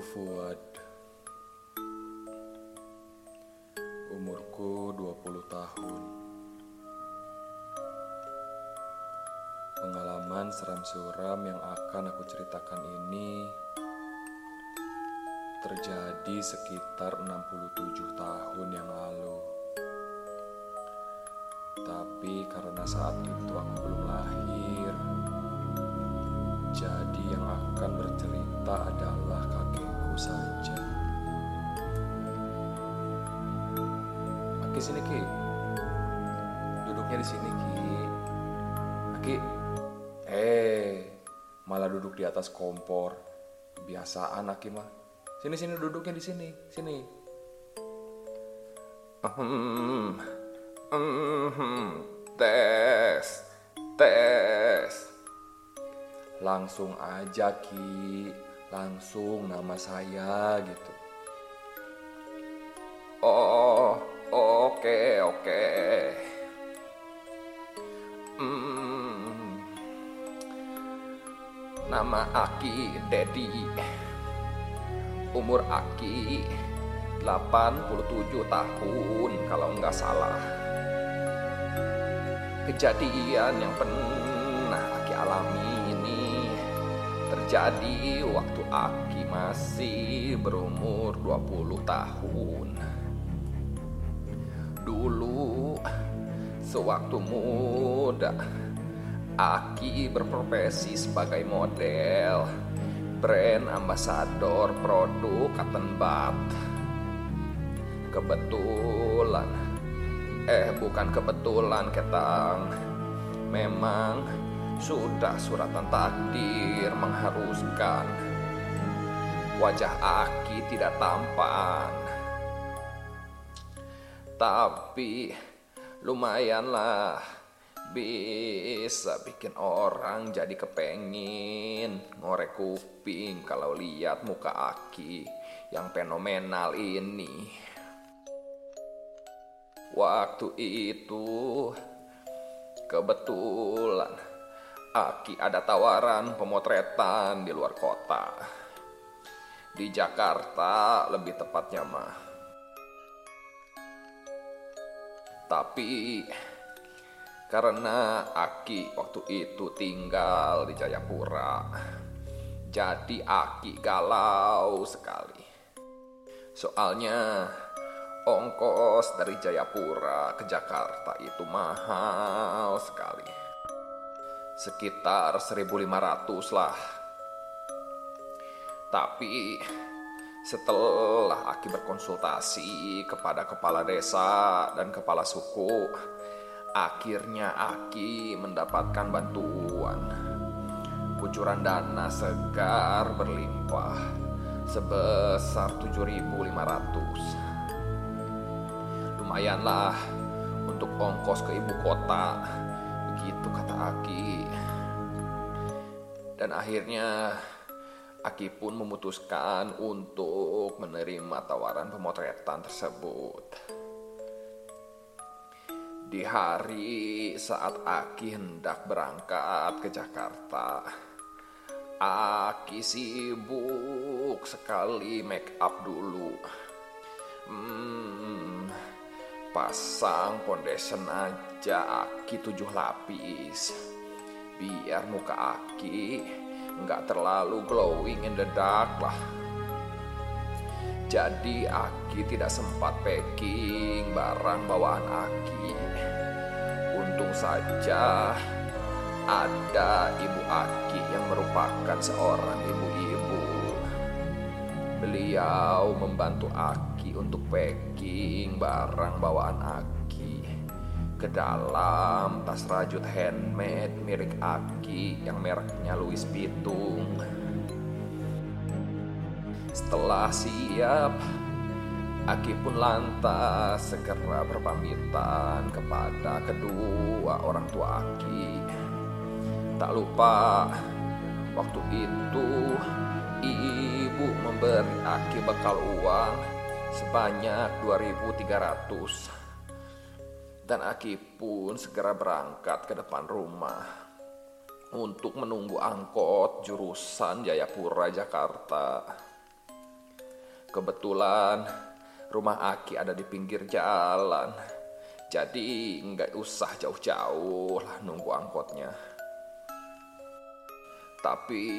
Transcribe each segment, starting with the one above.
Fuad. Umurku 20 tahun. Pengalaman seram suram yang akan aku ceritakan ini terjadi sekitar 67 tahun yang lalu. Tapi karena saat itu aku belum lahir, jadi yang akan bercerita adalah kakekku saja. Aki sini Ki. Duduknya di sini Ki. Aki. Eh, malah duduk di atas kompor. Kebiasaan Aki mah. Sini sini duduknya di sini, sini. Ahem, ahem, tes, tes. Langsung aja Ki, langsung nama saya gitu. Oh, oke oke. Hmm, nama Aki Dedi. Umur Aki 87 tahun kalau nggak salah. Kejadian yang pernah Aki alami terjadi waktu Aki masih berumur 20 tahun. Dulu sewaktu muda Aki berprofesi sebagai model brand ambasador produk cotton bud. Kebetulan, eh bukan kebetulan ketang, memang sudah suratan takdir mengharuskan wajah Aki tidak tampan. Tapi lumayanlah bisa bikin orang jadi kepengin ngorek kuping kalau lihat muka Aki yang fenomenal ini. Waktu itu kebetulan Aki ada tawaran pemotretan di luar kota. Di Jakarta lebih tepatnya mah. Tapi karena Aki waktu itu tinggal di Jayapura. Jadi Aki galau sekali. Soalnya ongkos dari Jayapura ke Jakarta itu mahal sekali. Sekitar 1500 lah. Tapi setelah Aki berkonsultasi kepada kepala desa dan kepala suku, akhirnya Aki mendapatkan bantuan. Kucuran dana segar berlimpah sebesar 7.500. Lumayanlah untuk ongkos ke ibu kota. Begitu kata Aki. Dan akhirnya Aki pun memutuskan untuk menerima tawaran pemotretan tersebut. Di hari saat Aki hendak berangkat ke Jakarta, Aki sibuk sekali make up dulu. Hmm, pasang foundation aja Aki tujuh lapis. Biar muka Aki nggak terlalu glowing in the dark lah. Jadi Aki tidak sempat packing barang bawaan Aki. Untung saja ada ibu Aki yang merupakan seorang ibu-ibu. Beliau membantu Aki untuk packing barang bawaan Aki ke dalam tas rajut handmade milik Aki yang mereknya Louis Pitung. Setelah siap, Aki pun lantas segera berpamitan kepada kedua orang tua Aki. Tak lupa, waktu itu ibu memberi Aki bekal uang sebanyak 2300 dan Aki pun segera berangkat ke depan rumah untuk menunggu angkot jurusan Jayapura Jakarta. Kebetulan rumah Aki ada di pinggir jalan. Jadi nggak usah jauh-jauh lah nunggu angkotnya. Tapi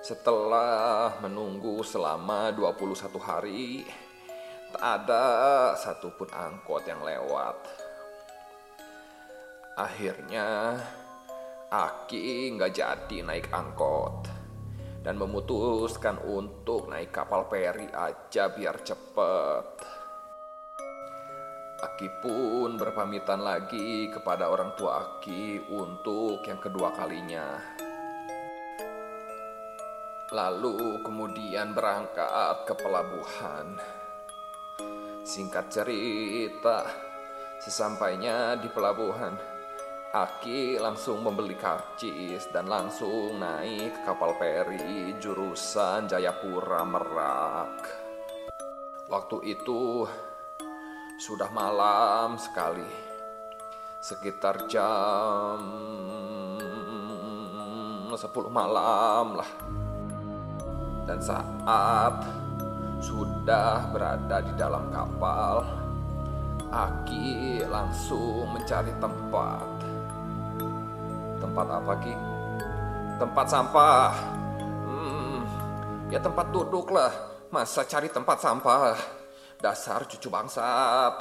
setelah menunggu selama 21 hari, tak ada satupun angkot yang lewat. Akhirnya Aki nggak jadi naik angkot dan memutuskan untuk naik kapal peri aja biar cepet. Aki pun berpamitan lagi kepada orang tua Aki untuk yang kedua kalinya. Lalu kemudian berangkat ke pelabuhan. Singkat cerita, sesampainya di pelabuhan, Aki langsung membeli karcis dan langsung naik ke kapal peri jurusan Jayapura Merak. Waktu itu sudah malam sekali, sekitar jam 10 malam lah. Dan saat sudah berada di dalam kapal, Aki langsung mencari tempat Tempat apa Ki? Tempat sampah. Hmm, ya tempat duduk lah. Masa cari tempat sampah? Dasar cucu bangsat.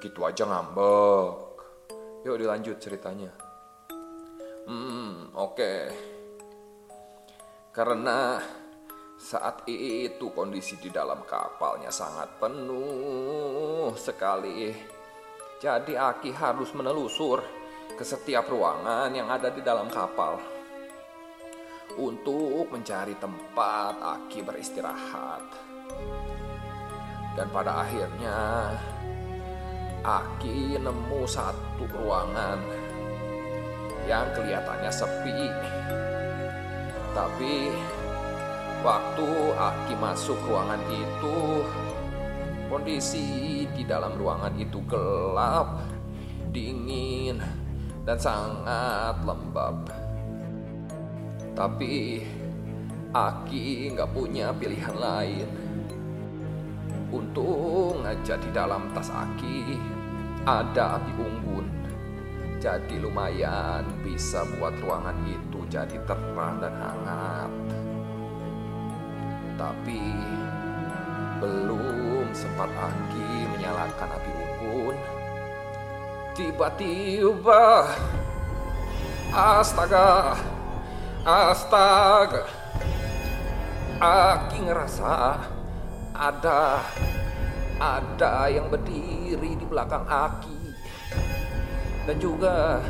Gitu aja ngambek. Yuk dilanjut ceritanya. Hmm, oke. Okay. Karena saat itu kondisi di dalam kapalnya sangat penuh sekali. Jadi Aki harus menelusur ke setiap ruangan yang ada di dalam kapal untuk mencari tempat Aki beristirahat. Dan pada akhirnya Aki nemu satu ruangan yang kelihatannya sepi. Tapi waktu Aki masuk ruangan itu, kondisi di dalam ruangan itu gelap, dingin, dan sangat lembab. Tapi Aki nggak punya pilihan lain. Untung aja di dalam tas Aki ada api unggun. Jadi lumayan bisa buat ruangan itu jadi terang dan hangat. Tapi belum sempat Aki menyalakan api unggun, Tiba-tiba Astaga Astaga. Aki ngerasa Ada Ada yang berdiri di belakang Aki Dan juga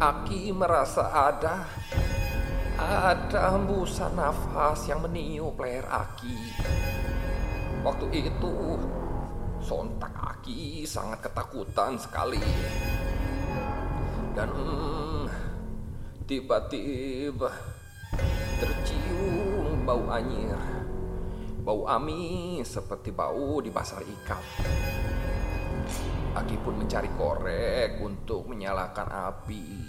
Aki merasa ada Ada hembusan nafas yang meniup leher Aki Waktu itu Sontak Aki sangat ketakutan sekali. Dan tiba-tiba tercium bau anyir. Bau amis seperti bau di pasar ikan. Aki pun mencari korek untuk menyalakan api.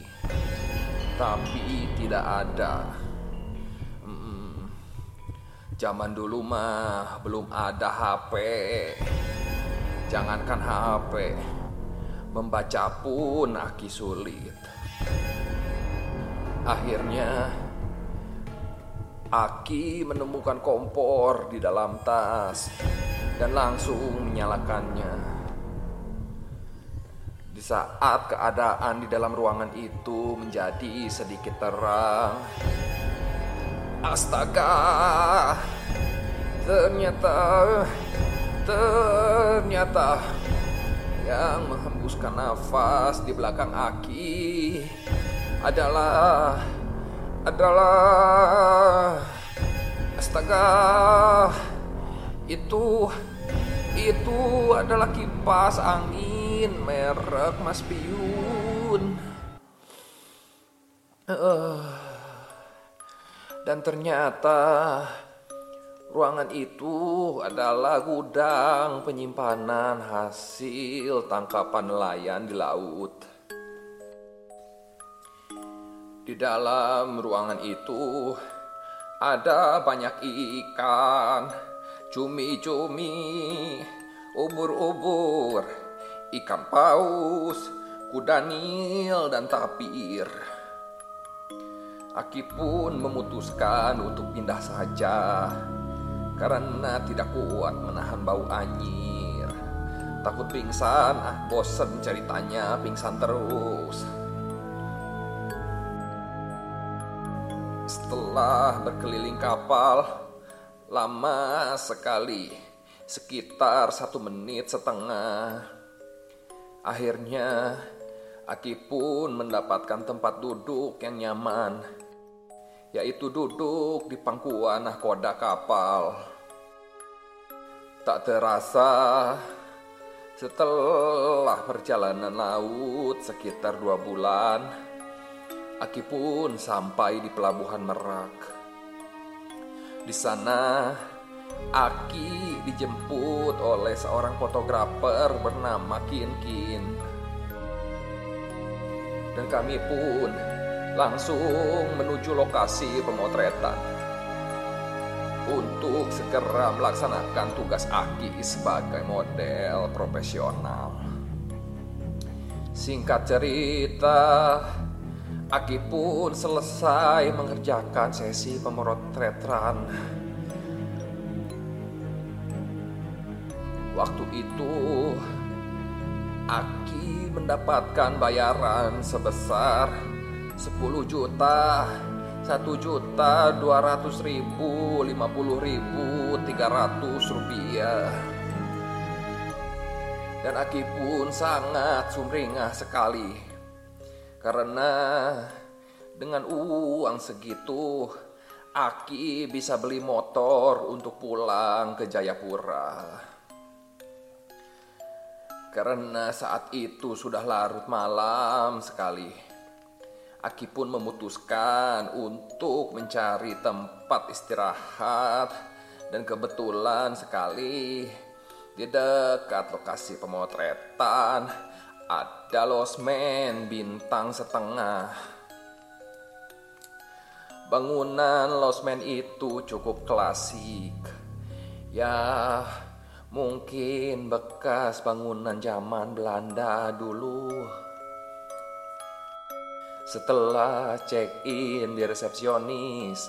Tapi tidak ada. Hmm, zaman dulu mah belum ada HP. Jangankan HP, membaca pun Aki sulit. Akhirnya, Aki menemukan kompor di dalam tas dan langsung menyalakannya. Saat keadaan di dalam ruangan itu menjadi sedikit terang, astaga, ternyata Ternyata yang menghembuskan nafas di belakang Aki adalah adalah astaga itu itu adalah kipas angin merek Mas Piun. Uh, dan ternyata Ruangan itu adalah gudang penyimpanan hasil tangkapan nelayan di laut. Di dalam ruangan itu Ada banyak ikan, cumi-cumi, ubur-ubur, ikan paus, kuda nil, dan tapir. Aki pun memutuskan untuk pindah saja karena tidak kuat menahan bau anyir. Takut pingsan, ah bosen ceritanya pingsan terus. Setelah berkeliling kapal, lama sekali, sekitar satu menit setengah. Akhirnya, Aki pun mendapatkan tempat duduk yang nyaman, yaitu duduk di pangkuan nahkoda kapal. Tak terasa, setelah perjalanan laut sekitar dua bulan, Aki pun sampai di pelabuhan Merak. Di sana, Aki dijemput oleh seorang fotografer bernama Kin Kin. Dan kami pun langsung menuju lokasi pemotretan untuk segera melaksanakan tugas Aki sebagai model profesional. Singkat cerita, Aki pun selesai mengerjakan sesi pemotretan. Waktu itu, Aki mendapatkan bayaran sebesar 10 juta, 1 juta 200 ribu, 50 ribu, 300 rupiah. Dan Aki pun sangat sumringah sekali karena dengan uang segitu, Aki bisa beli motor untuk pulang ke Jayapura. Karena saat itu sudah larut malam sekali. Aki pun memutuskan untuk mencari tempat istirahat dan kebetulan sekali di dekat lokasi pemotretan ada losmen bintang setengah. Bangunan losmen itu cukup klasik. Ya, mungkin bekas bangunan zaman Belanda dulu. Setelah check-in di resepsionis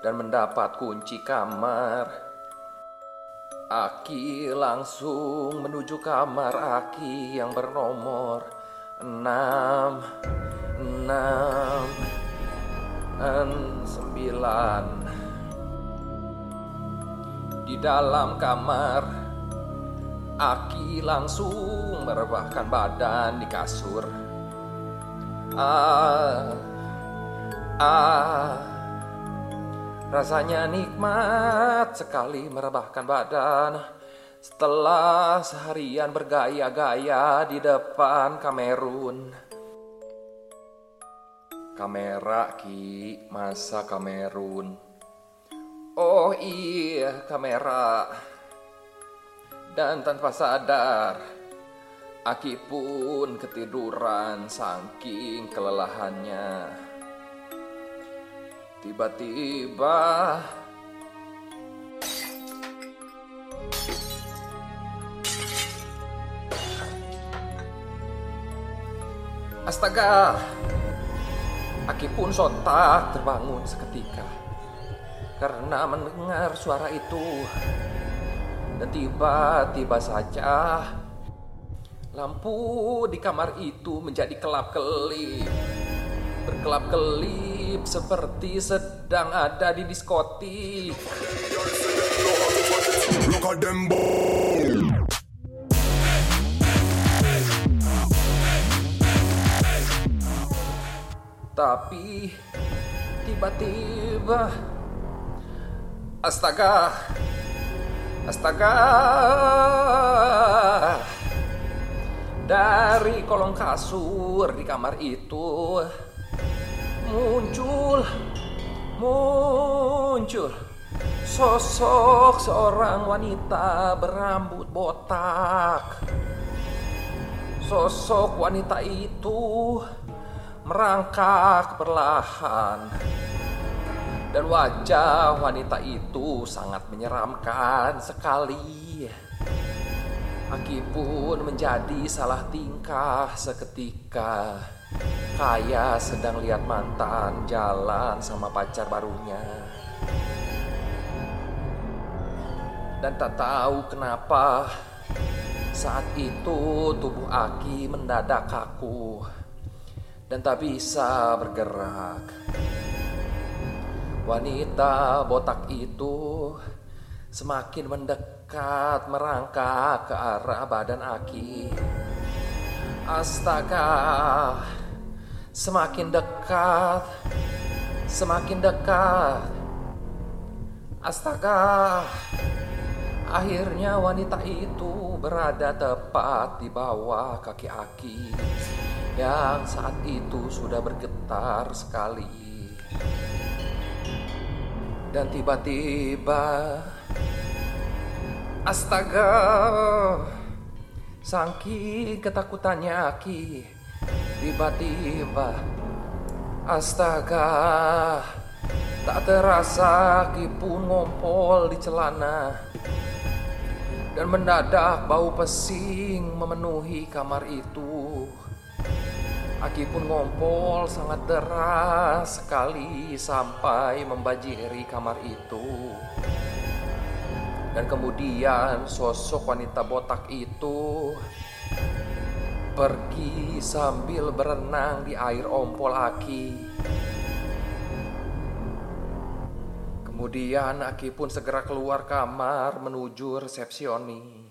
dan mendapat kunci kamar, Aki langsung menuju kamar Aki yang bernomor enam enam sembilan. Di dalam kamar, Aki langsung merebahkan badan di kasur. Ah, ah, Rasanya nikmat sekali merebahkan badan setelah seharian bergaya-gaya di depan Kamerun. Kamera Ki, masa Kamerun? Oh iya, kamera. Dan tanpa sadar, Aki pun ketiduran saking kelelahannya. Tiba-tiba Astaga Aki pun sontak terbangun seketika Karena mendengar suara itu Dan tiba-tiba saja Lampu di kamar itu menjadi kelap-kelip Berkelap-kelip seperti sedang ada di diskotik. Tapi tiba-tiba Astaga Astaga Dari kolong kasur di kamar itu muncul muncul sosok seorang wanita berambut botak. Sosok wanita itu merangkak perlahan Dan wajah wanita itu sangat menyeramkan sekali. Aki pun menjadi salah tingkah seketika. Kayak sedang lihat mantan jalan sama pacar barunya. Dan tak tahu kenapa saat itu tubuh Aki mendadak kaku dan tak bisa bergerak. Wanita botak itu semakin mendekat merangkak ke arah badan Aki. Astaga, semakin dekat, semakin dekat. Astaga, akhirnya wanita itu berada tepat di bawah kaki Aki yang saat itu sudah bergetar sekali. Dan tiba-tiba Astaga Saking ketakutannya Aki. Tiba-tiba Astaga Tak terasa Aki pun ngompol di celana. Dan mendadak bau pesing memenuhi kamar itu Aki pun ngompol sangat deras sekali sampai membanjiri kamar itu. Dan kemudian sosok wanita botak itu pergi sambil berenang di air ompol Aki. Kemudian Aki pun segera keluar kamar menuju resepsionis.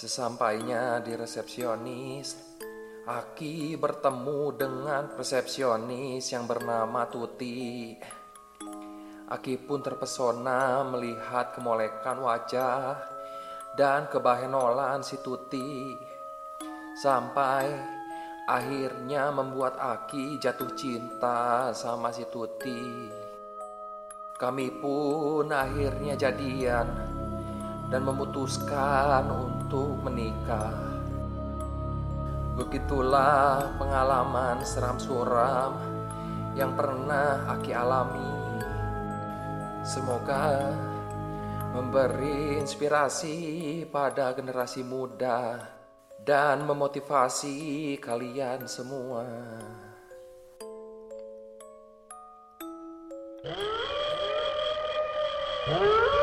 Sesampainya di resepsionis, Aki bertemu dengan resepsionis yang bernama Tuti. Aki pun terpesona melihat kemolekan wajah dan kebahenolan si Tuti. Sampai akhirnya membuat Aki jatuh cinta sama si Tuti. Kami pun akhirnya jadian dan memutuskan untuk menikah. Begitulah pengalaman seram suram yang pernah Aki alami. Semoga memberi inspirasi pada generasi muda dan memotivasi kalian semua. Hmm.